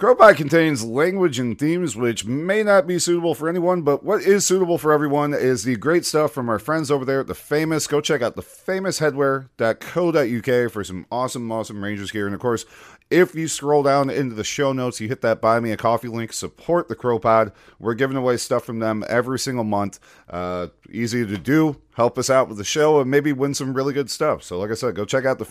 CROpod contains language and themes which may not be suitable for anyone, but what is suitable for everyone is the great stuff from our friends over there at the famous. Go check out the famousheadwear.co.uk for some awesome, awesome Rangers gear. And of course, if you scroll down into the show notes, you hit that buy me a coffee link, support the CROpod. We're giving away stuff from them every single month. Uh, easy to do. Help us out with the show and maybe win some really good stuff. So, like I said, go check out the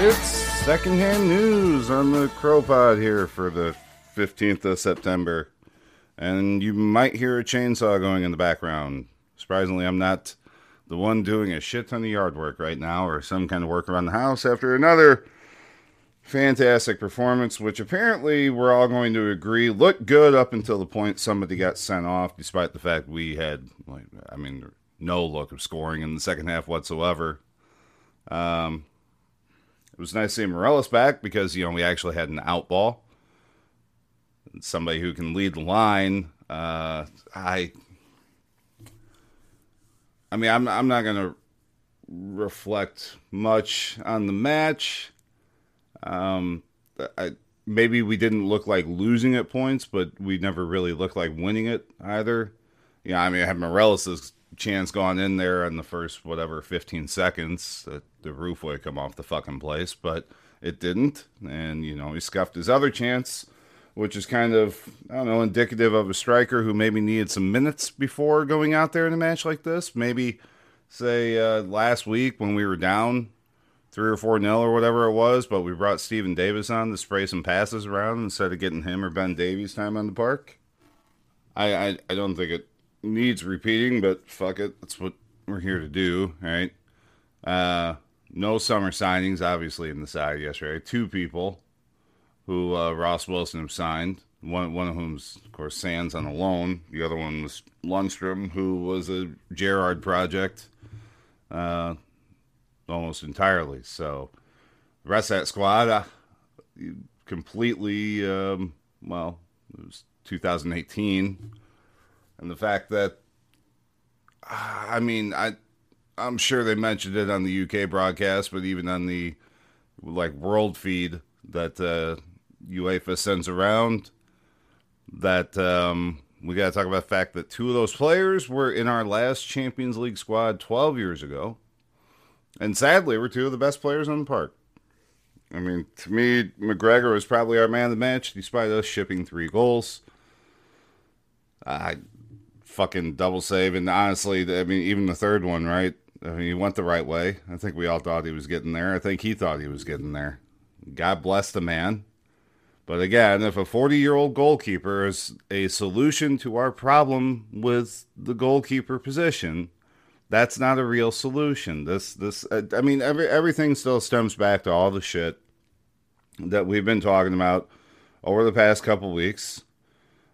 It's secondhand news on the CROpod here for the 15th of September. And you might hear a chainsaw going in the background. Surprisingly, I'm not the one doing a shit ton of yard work right now or some kind of work around the house after another fantastic performance, which apparently we're all going to agree looked good up until the point somebody got sent off, despite the fact we had, like, I mean, no look of scoring in the second half whatsoever. Um, it was nice seeing Morelos back because you know we actually had an outball. somebody who can lead the line. Uh, I, I mean, I'm I'm not gonna reflect much on the match. Um, I, maybe we didn't look like losing at points, but we never really looked like winning it either. Yeah, I mean, I had Morelos' chance gone in there in the first whatever 15 seconds, the, the roof would come off the fucking place, but it didn't. And you know, he scuffed his other chance, which is kind of I don't know indicative of a striker who maybe needed some minutes before going out there in a match like this. Maybe say uh, last week when we were down three or four nil or whatever it was, but we brought Steven Davis on to spray some passes around instead of getting him or Ben Davies time on the park. I, I, I don't think it needs repeating, but fuck it, that's what we're here to do, right? Uh, no summer signings, obviously, in the side yesterday. Two people who uh, Ross Wilson have signed. One one of whom's, of course, Sands on a loan. The other one was Lundstram, who was a Gerrard project. Uh, almost entirely. So the rest of that squad, uh, completely, um, well, it was 2018, and the fact that, I mean, I, I'm sure they mentioned it on the UK broadcast, but even on the like world feed that uh, UEFA sends around, that um, we got to talk about the fact that two of those players were in our last Champions League squad 12 years ago. And sadly, we're two of the best players on the park. I mean, to me, McGregor was probably our man of the match, despite us shipping three goals. I fucking double save, and honestly, I mean, even the third one, right? I mean, he went the right way. I think we all thought he was getting there. I think he thought he was getting there. God bless the man. But again, if a 40 year old goalkeeper is a solution to our problem with the goalkeeper position, that's not a real solution. This, this, uh, I mean, every everything still stems back to all the shit that we've been talking about over the past couple weeks.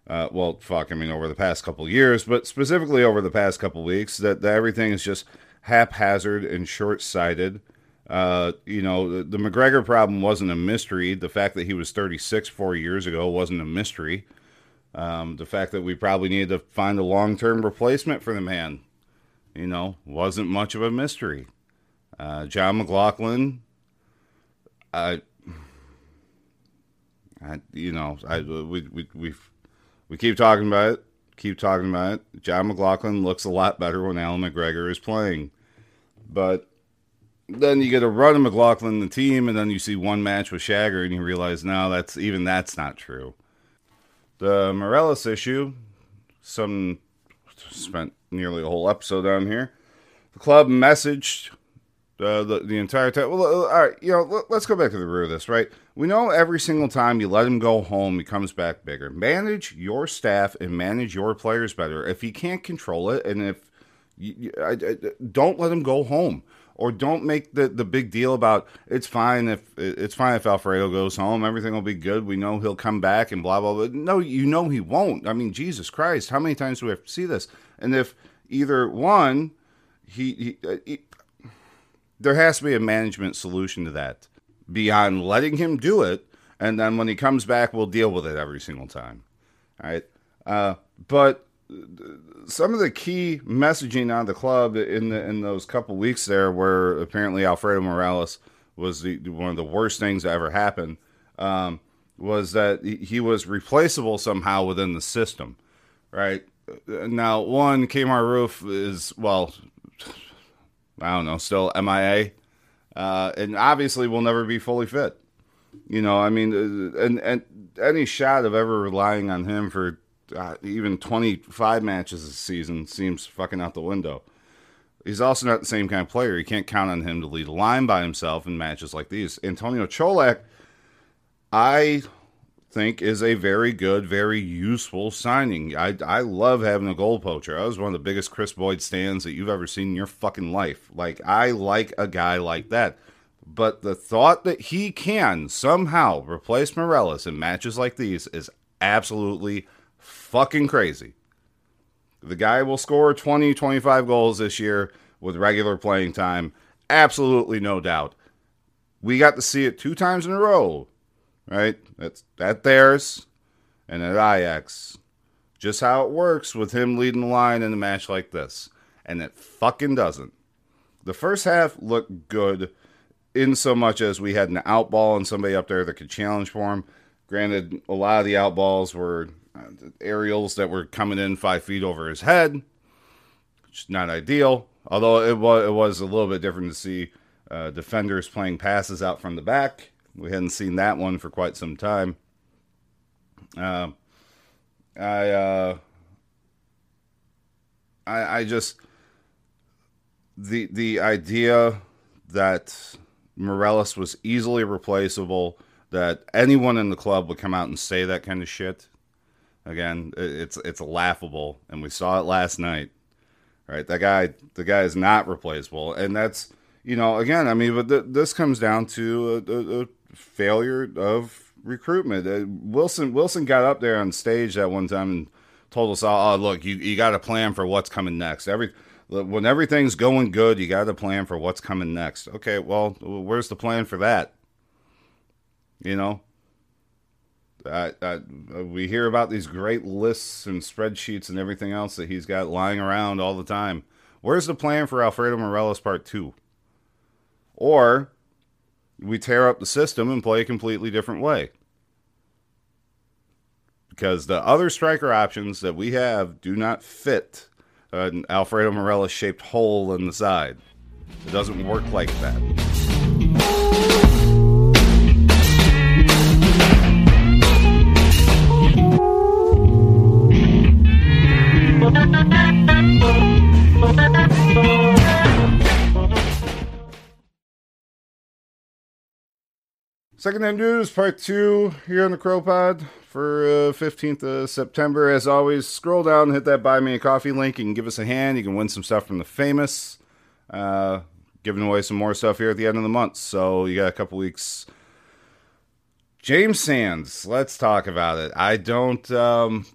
Uh, well, fuck, I mean, over the past couple years, but specifically over the past couple weeks, that, that everything is just haphazard and short sighted. Uh, you know, the, the McGregor problem wasn't a mystery. The fact that he was 36 four years ago wasn't a mystery. Um, the fact that we probably needed to find a long term replacement for the man, you know, wasn't much of a mystery. Uh, Jon McLaughlin, I, I, you know, I we we we we keep talking about it, keep talking about it. Jon McLaughlin looks a lot better when Allan McGregor is playing, but then you get a run of McLaughlin in the team, and then you see one match with Shagger, and you realize now that's even that's not true. The Morelos issue, some spent nearly a whole episode on here. The club messaged uh, the the entire time. Well, uh, all right, you know, let's go back to the root of this, right? We know every single time you let him go home, he comes back bigger. Manage your staff and manage your players better. If you can't control it, and if you, I, I, don't let him go home, or don't make the, the big deal about it's fine if it's fine if Alfredo goes home, everything will be good. We know he'll come back and blah blah blah. No, you know he won't. I mean, Jesus Christ, how many times do we have to see this? And if either one, he, he, uh, he there has to be a management solution to that. Beyond letting him do it. And then when he comes back, we'll deal with it every single time. All right. Uh, but some of the key messaging on the club in the, in those couple weeks there, where apparently Alfredo Morelos was the one of the worst things that ever happened, um, was that he- was replaceable somehow within the system, right? Now, one Kemar Roofe is well, I don't know, still MIA, uh, and obviously will never be fully fit. You know, I mean, uh, and and any shot of ever relying on him for uh, even 25 matches this season seems fucking out the window. He's also not the same kind of player. You can't count on him to lead a line by himself in matches like these. Antonio Colak, I think, is a very good, very useful signing. I, I love having a goal poacher. I was one of the biggest Kris Boyd stands that you've ever seen in your fucking life. Like, I like a guy like that. But the thought that he can somehow replace Morelos in matches like these is absolutely fucking crazy. The guy will score 20, 25 goals this year with regular playing time. Absolutely no doubt. We got to see it two times in a row, right? That's at theirs and at Ajax. Just how it works with him leading the line in a match like this. And it fucking doesn't. The first half looked good in so much as we had an outball and somebody up there that could challenge for him. Granted, a lot of the outballs were uh, aerials that were coming in five feet over his head, which is not ideal. Although it was it was a little bit different to see uh, defenders playing passes out from the back. We hadn't seen that one for quite some time. Uh, I uh, I I just the the idea that Morelos was easily replaceable, that anyone in the club would come out and say that kind of shit. Again, it's it's laughable, and we saw it last night. Right, that guy, the guy is not replaceable, and that's you know, again, I mean, but th- this comes down to a, a, a failure of recruitment. Uh, Wilson Wilson got up there on stage that one time and told us all, "Oh, look, you you got a plan for what's coming next. Every when everything's going good, you got a plan for what's coming next." Okay, well, where's the plan for that? You know, I, I, we hear about these great lists and spreadsheets and everything else that he's got lying around all the time. Where's the plan for Alfredo Morelos Part Two? Or we tear up the system and play a completely different way. Because the other striker options that we have do not fit an Alfredo Morelos shaped hole in the side. It doesn't work like that. Second Hand News, Part 2, here on the CROpod for uh, 15th of September. As always, scroll down, and hit that Buy Me a Coffee link. You can give us a hand. You can win some stuff from the famous. Uh, giving away some more stuff here at the end of the month. So you got a couple weeks. James Sands, let's talk about it. I don't. Um,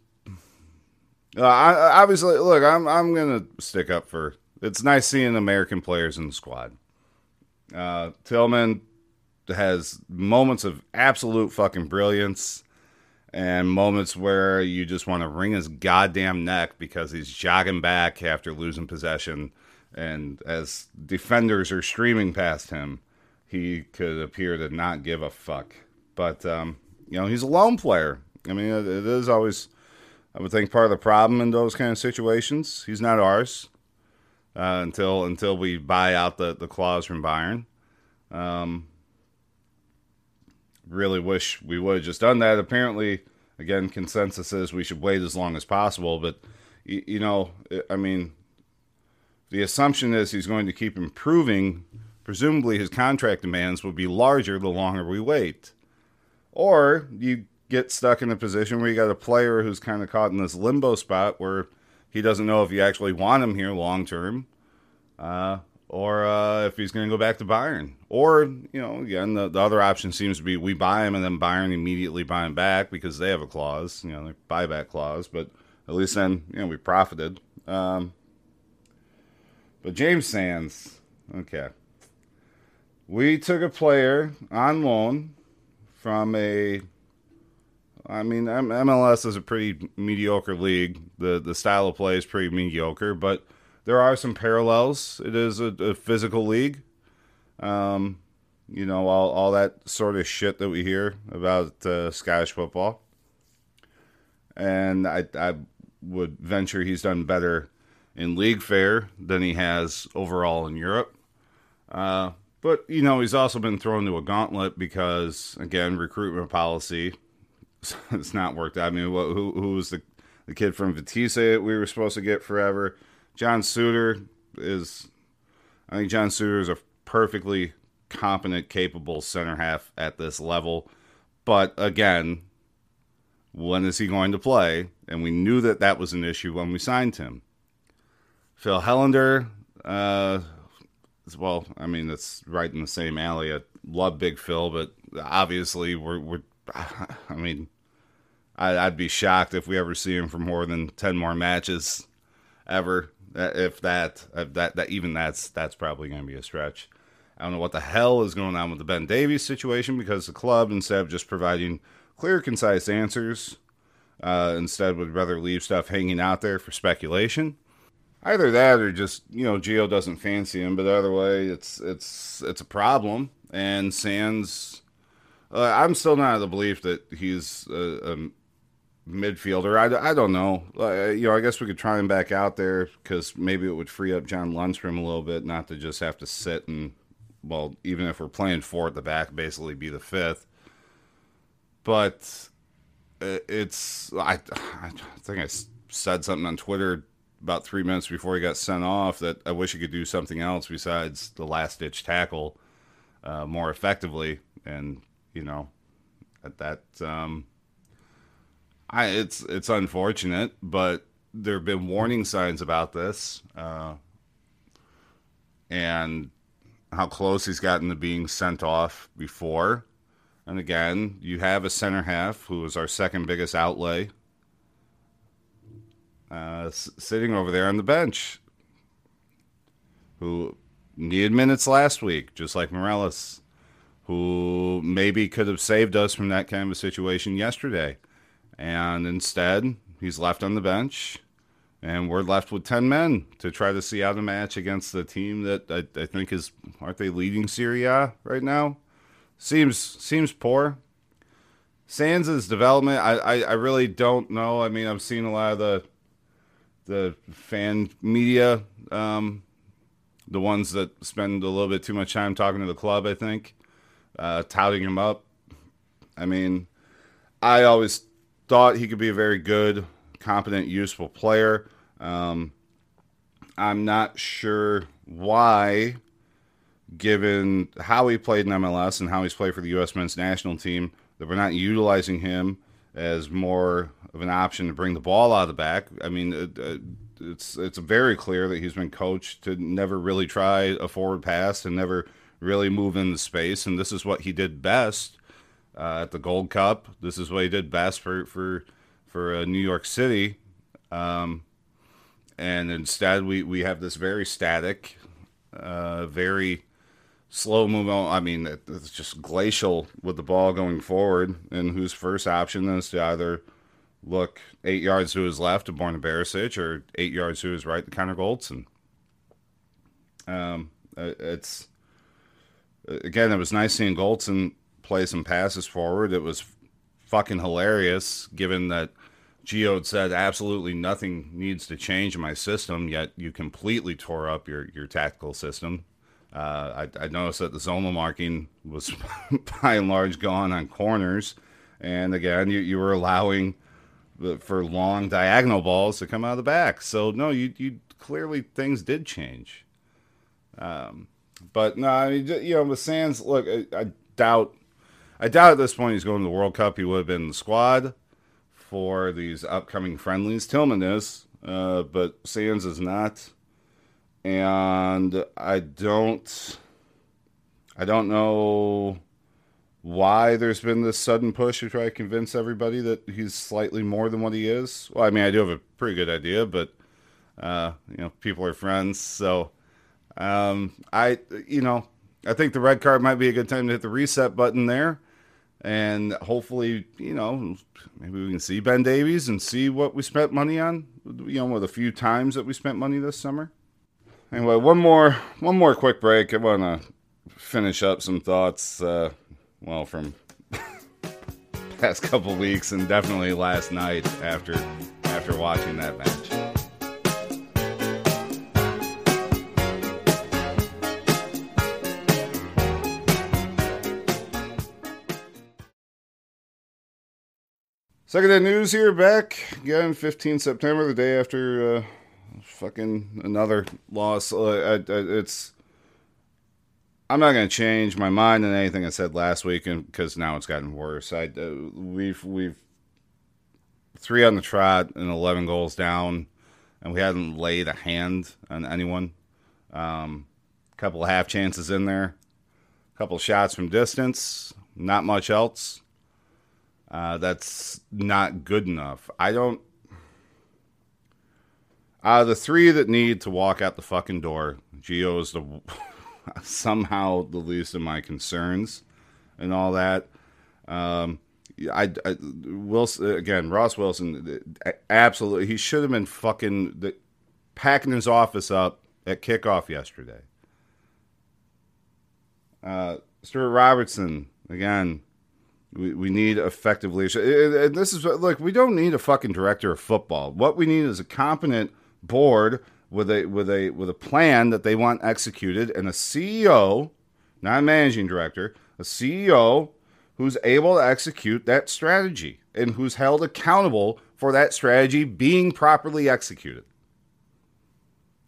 uh, I- obviously, look, I'm I'm gonna stick up for. It's nice seeing American players in the squad. Uh, Tillman has moments of absolute fucking brilliance and moments where you just want to wring his goddamn neck because he's jogging back after losing possession. And as defenders are streaming past him, he could appear to not give a fuck. But, um, you know, he's a lone player. I mean, it, is always, I would think, part of the problem in those kind of situations. He's not ours uh, until until we buy out the, the clause from Bayern. Um, really wish we would have just done that. Apparently, again, consensus is we should wait as long as possible. But you, know, I mean, the assumption is he's going to keep improving. Presumably, his contract demands will be larger the longer we wait. Or you get stuck in a position where you got a player who's kind of caught in this limbo spot where he doesn't know if you actually want him here long term. Uh, or uh, if he's going to go back to Bayern. Or, you know, again, the, the other option seems to be we buy him and then Bayern immediately buy him back because they have a clause, you know, buyback clause. But at least then, you know, we profited. Um, but James Sands, okay. we took a player on loan from a. I mean, MLS is a pretty mediocre league. the The style of play is pretty mediocre, but there are some parallels. It is a, a physical league. Um, you know, all all that sort of shit that we hear about uh, Scottish football. And I I would venture he's done better in league fare than he has overall in Europe. Uh, but you know, he's also been thrown to a gauntlet because again, recruitment policy. It's not worked out. I mean, who who was the the kid from Vitesse we were supposed to get forever? John Souttar is. I think John Souttar is a perfectly competent, capable center half at this level. But again, when is he going to play? And we knew that that was an issue when we signed him. Phil Helander, uh, well, I mean, that's right in the same alley. I love Big Phil, but obviously, we're, we're I mean, I, I'd be shocked if we ever see him for more than 10 more matches ever. If that, if that, that, even that's, that's probably going to be a stretch. I don't know what the hell is going on with the Ben Davies situation because the club, instead of just providing clear, concise answers, uh, instead would rather leave stuff hanging out there for speculation. Either that, or just you know, Gio doesn't fancy him. But either way, it's it's it's a problem. And Sands, uh, I'm still not of the belief that he's a, midfielder. I, I don't know. Uh, you know, I guess we could try him back out there because maybe it would free up John Lundstram a little bit, not to just have to sit and well, even if we're playing four at the back, basically be the fifth. But it's I, I think I said something on Twitter about three minutes before he got sent off that I wish he could do something else besides the last ditch tackle uh, more effectively. And you know that that um, I it's it's unfortunate, but there have been warning signs about this, uh, and how close he's gotten to being sent off before. And again, you have a center half who is our second biggest outlay uh, s- sitting over there on the bench who needed minutes last week, just like Morelos, who maybe could have saved us from that kind of a situation yesterday. And instead, he's left on the bench and we're left with 10 men to try to see out a match against the team that I, I think is aren't they leading Serie A right now? Seems seems poor. Sands' development, I, I, I really don't know. I mean, I've seen a lot of the the fan media, um, the ones that spend a little bit too much time talking to the club. I think uh, touting him up. I mean, I always thought he could be a very good competent, useful player. Um, I'm not sure why, given how he played in MLS and how he's played for the U.S. men's national team, that we're not utilizing him as more of an option to bring the ball out of the back. I mean, it, it's it's very clear that he's been coached to never really try a forward pass and never really move into space, and this is what he did best uh, at the Gold Cup. This is what he did best for for for uh, New York City, um, and instead we we have this very static, uh, very slow move on. I mean, it, it's just glacial with the ball going forward, and whose first option is to either look eight yards to his left to Borna Barisic or eight yards to his right to Connor Goldson. Um, it's again, it was nice seeing Goldson play some passes forward. It was fucking hilarious, given that had said absolutely nothing needs to change in my system, yet you completely tore up your, your tactical system. Uh, I, I, noticed that the zonal marking was by and large gone on corners. And again, you, you were allowing for long diagonal balls to come out of the back. So, no, you, you clearly things did change. Um, but no, I mean, you know, with Sands, look, I, I doubt I doubt at this point he's going to the World Cup. He would have been in the squad for these upcoming friendlies. Tillman is, uh, but Sands is not. And I don't, I don't know why there's been this sudden push to try to convince everybody that he's slightly more than what he is. Well, I mean, I do have a pretty good idea, but uh, you know, people are friends, so um, I, you know, I think the red card might be a good time to hit the reset button there. And hopefully, you know, maybe we can see Ben Davies and see what we spent money on, you know, with a few times that we spent money this summer. Anyway, one more one more quick break. I want to finish up some thoughts uh, well from past couple weeks and definitely last night after after watching that match. Second day news here, back again, 15 September, the day after uh, fucking another loss. Uh, I, I, it's I'm not to change my mind on anything I said last week, because now it's gotten worse. I uh, we've we've three on the trot and 11 goals down, and we hadn't laid a hand on anyone. Um, couple of half chances in there, a couple shots from distance, not much else. Uh, that's not good enough. I don't. Of the three that need to walk out the fucking door, Gio is the somehow the least of my concerns and all that. Um, I, I Wilson again, Ross Wilson, absolutely. He should have been fucking the, packing his office up at kickoff yesterday. Uh, Stewart Robertson again. We, we need effective leadership. And this is look. We don't need a fucking director of football. What we need is a competent board with a with a with a plan that they want executed, and a CEO, not a managing director, a CEO who's able to execute that strategy and who's held accountable for that strategy being properly executed.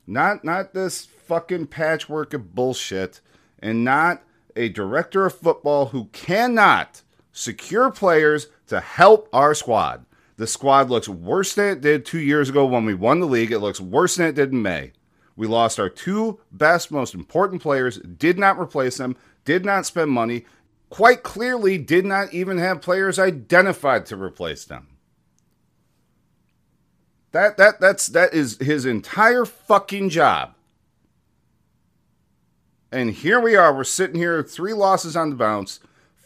Not not this fucking patchwork of bullshit, and not a director of football who cannot secure players to help our squad. The squad looks worse than it did two years ago when we won the league. It looks worse than it did in May. We lost our two best, most important players, did not replace them, did not spend money, quite clearly did not even have players identified to replace them. That that that's that is his entire fucking job. And here we are, we're sitting here, three losses on the bounce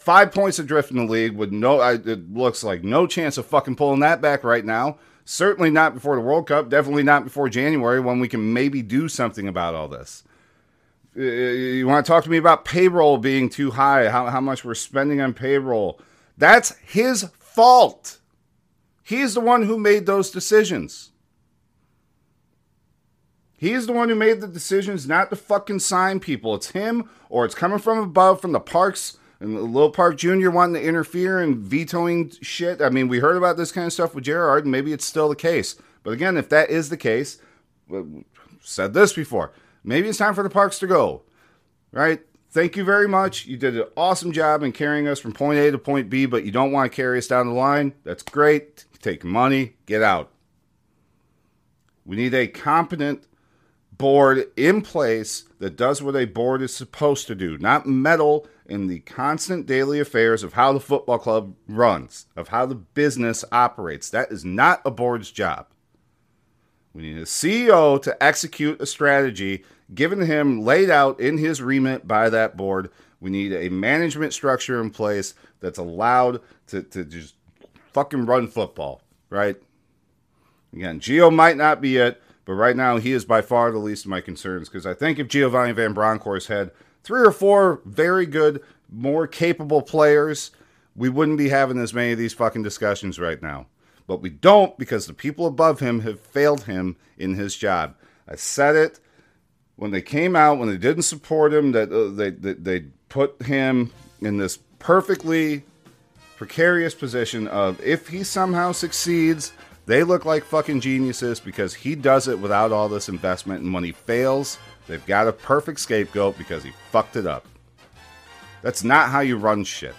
five points adrift in the league with no it looks like no chance of fucking pulling that back right now. Certainly not before the world cup definitely not before january when we can maybe do something about all this. You want to talk to me about payroll being too high? How, how much we're spending on payroll? That's his fault. He's the one who made those decisions. He's the one who made the decisions not to fucking sign people. It's him or it's coming from above from the parks and Lil Park Jr. wanting to interfere and vetoing shit. I mean, we heard about this kind of stuff with Gerrard, and maybe it's still the case. But again, if that is the case, said this before, maybe it's time for the parks to go. Right? Thank you very much. You did an awesome job in carrying us from point A to point B, but you don't want to carry us down the line. That's great. Take money, get out. We need a competent board in place that does what a board is supposed to do, not meddle in the constant daily affairs of how the football club runs, of how the business operates. That is not a board's job. We need a CEO to execute a strategy given to him laid out in his remit by that board. We need a management structure in place that's allowed to, to just fucking run football, right? Again, Gio might not be it, but right now he is by far the least of my concerns because I think if Giovanni Van Bronckhorst had three or four very good, more capable players, we wouldn't be having as many of these fucking discussions right now. But we don't because the people above him have failed him in his job. I said it when they came out, when they didn't support him, that uh, they, they, they put him in this perfectly precarious position of if he somehow succeeds, they look like fucking geniuses because he does it without all this investment. And when he fails, they've got a perfect scapegoat because he fucked it up. That's not how you run shit.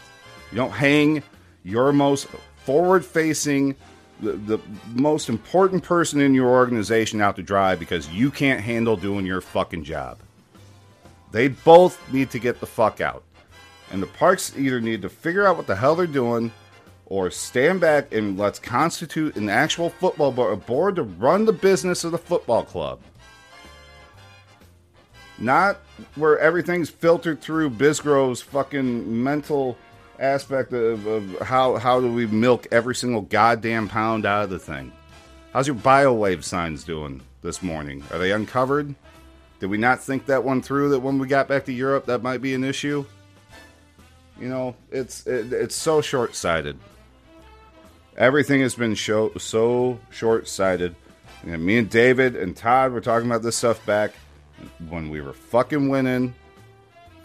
You don't hang your most forward facing, the, the most important person in your organization out to dry because you can't handle doing your fucking job. They both need to get the fuck out. And the parks either need to figure out what the hell they're doing or stand back and let's constitute an actual football board, to run the business of the football club. not where everything's filtered through Bisgrove's fucking mental aspect of, of how how do we milk every single goddamn pound out of the thing. How's your BioWave signs doing this morning? Are they uncovered? Did we not think that one through? That when we got back to Europe, that might be an issue. You know, it's it, it's so short sighted. Everything has been show, so short sighted. Me and David and Todd were talking about this stuff back when we were fucking winning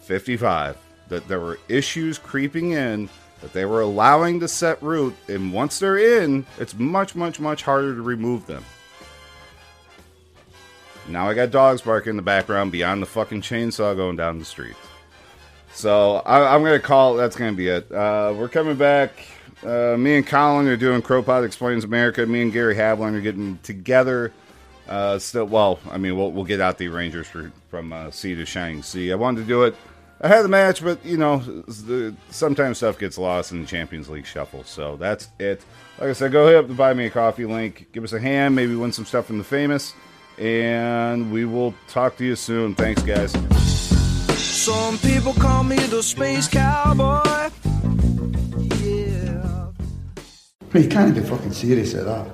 55. That there were issues creeping in that they were allowing to set root, and once they're in, it's much, much, much harder to remove them. Now I got dogs barking in the background beyond the fucking chainsaw going down the street. So I, I'm gonna call. That's gonna be it. Uh, we're coming back. Uh, me and Colin are doing CROpod Explains America. Me and Gary Havlin are getting together. Uh, still, well, I mean, we'll we'll get out the Rangers for, from uh, sea to shining sea. I wanted to do it ahead of the match, but you know, the, sometimes stuff gets lost in the Champions League shuffle. So that's it. Like I said, go hit up the Buy Me a Coffee link. Give us a hand. Maybe win some stuff from the famous. And we will talk to you soon. Thanks, guys. Some people call me the space cowboy. Yeah. You can't be fucking serious at that.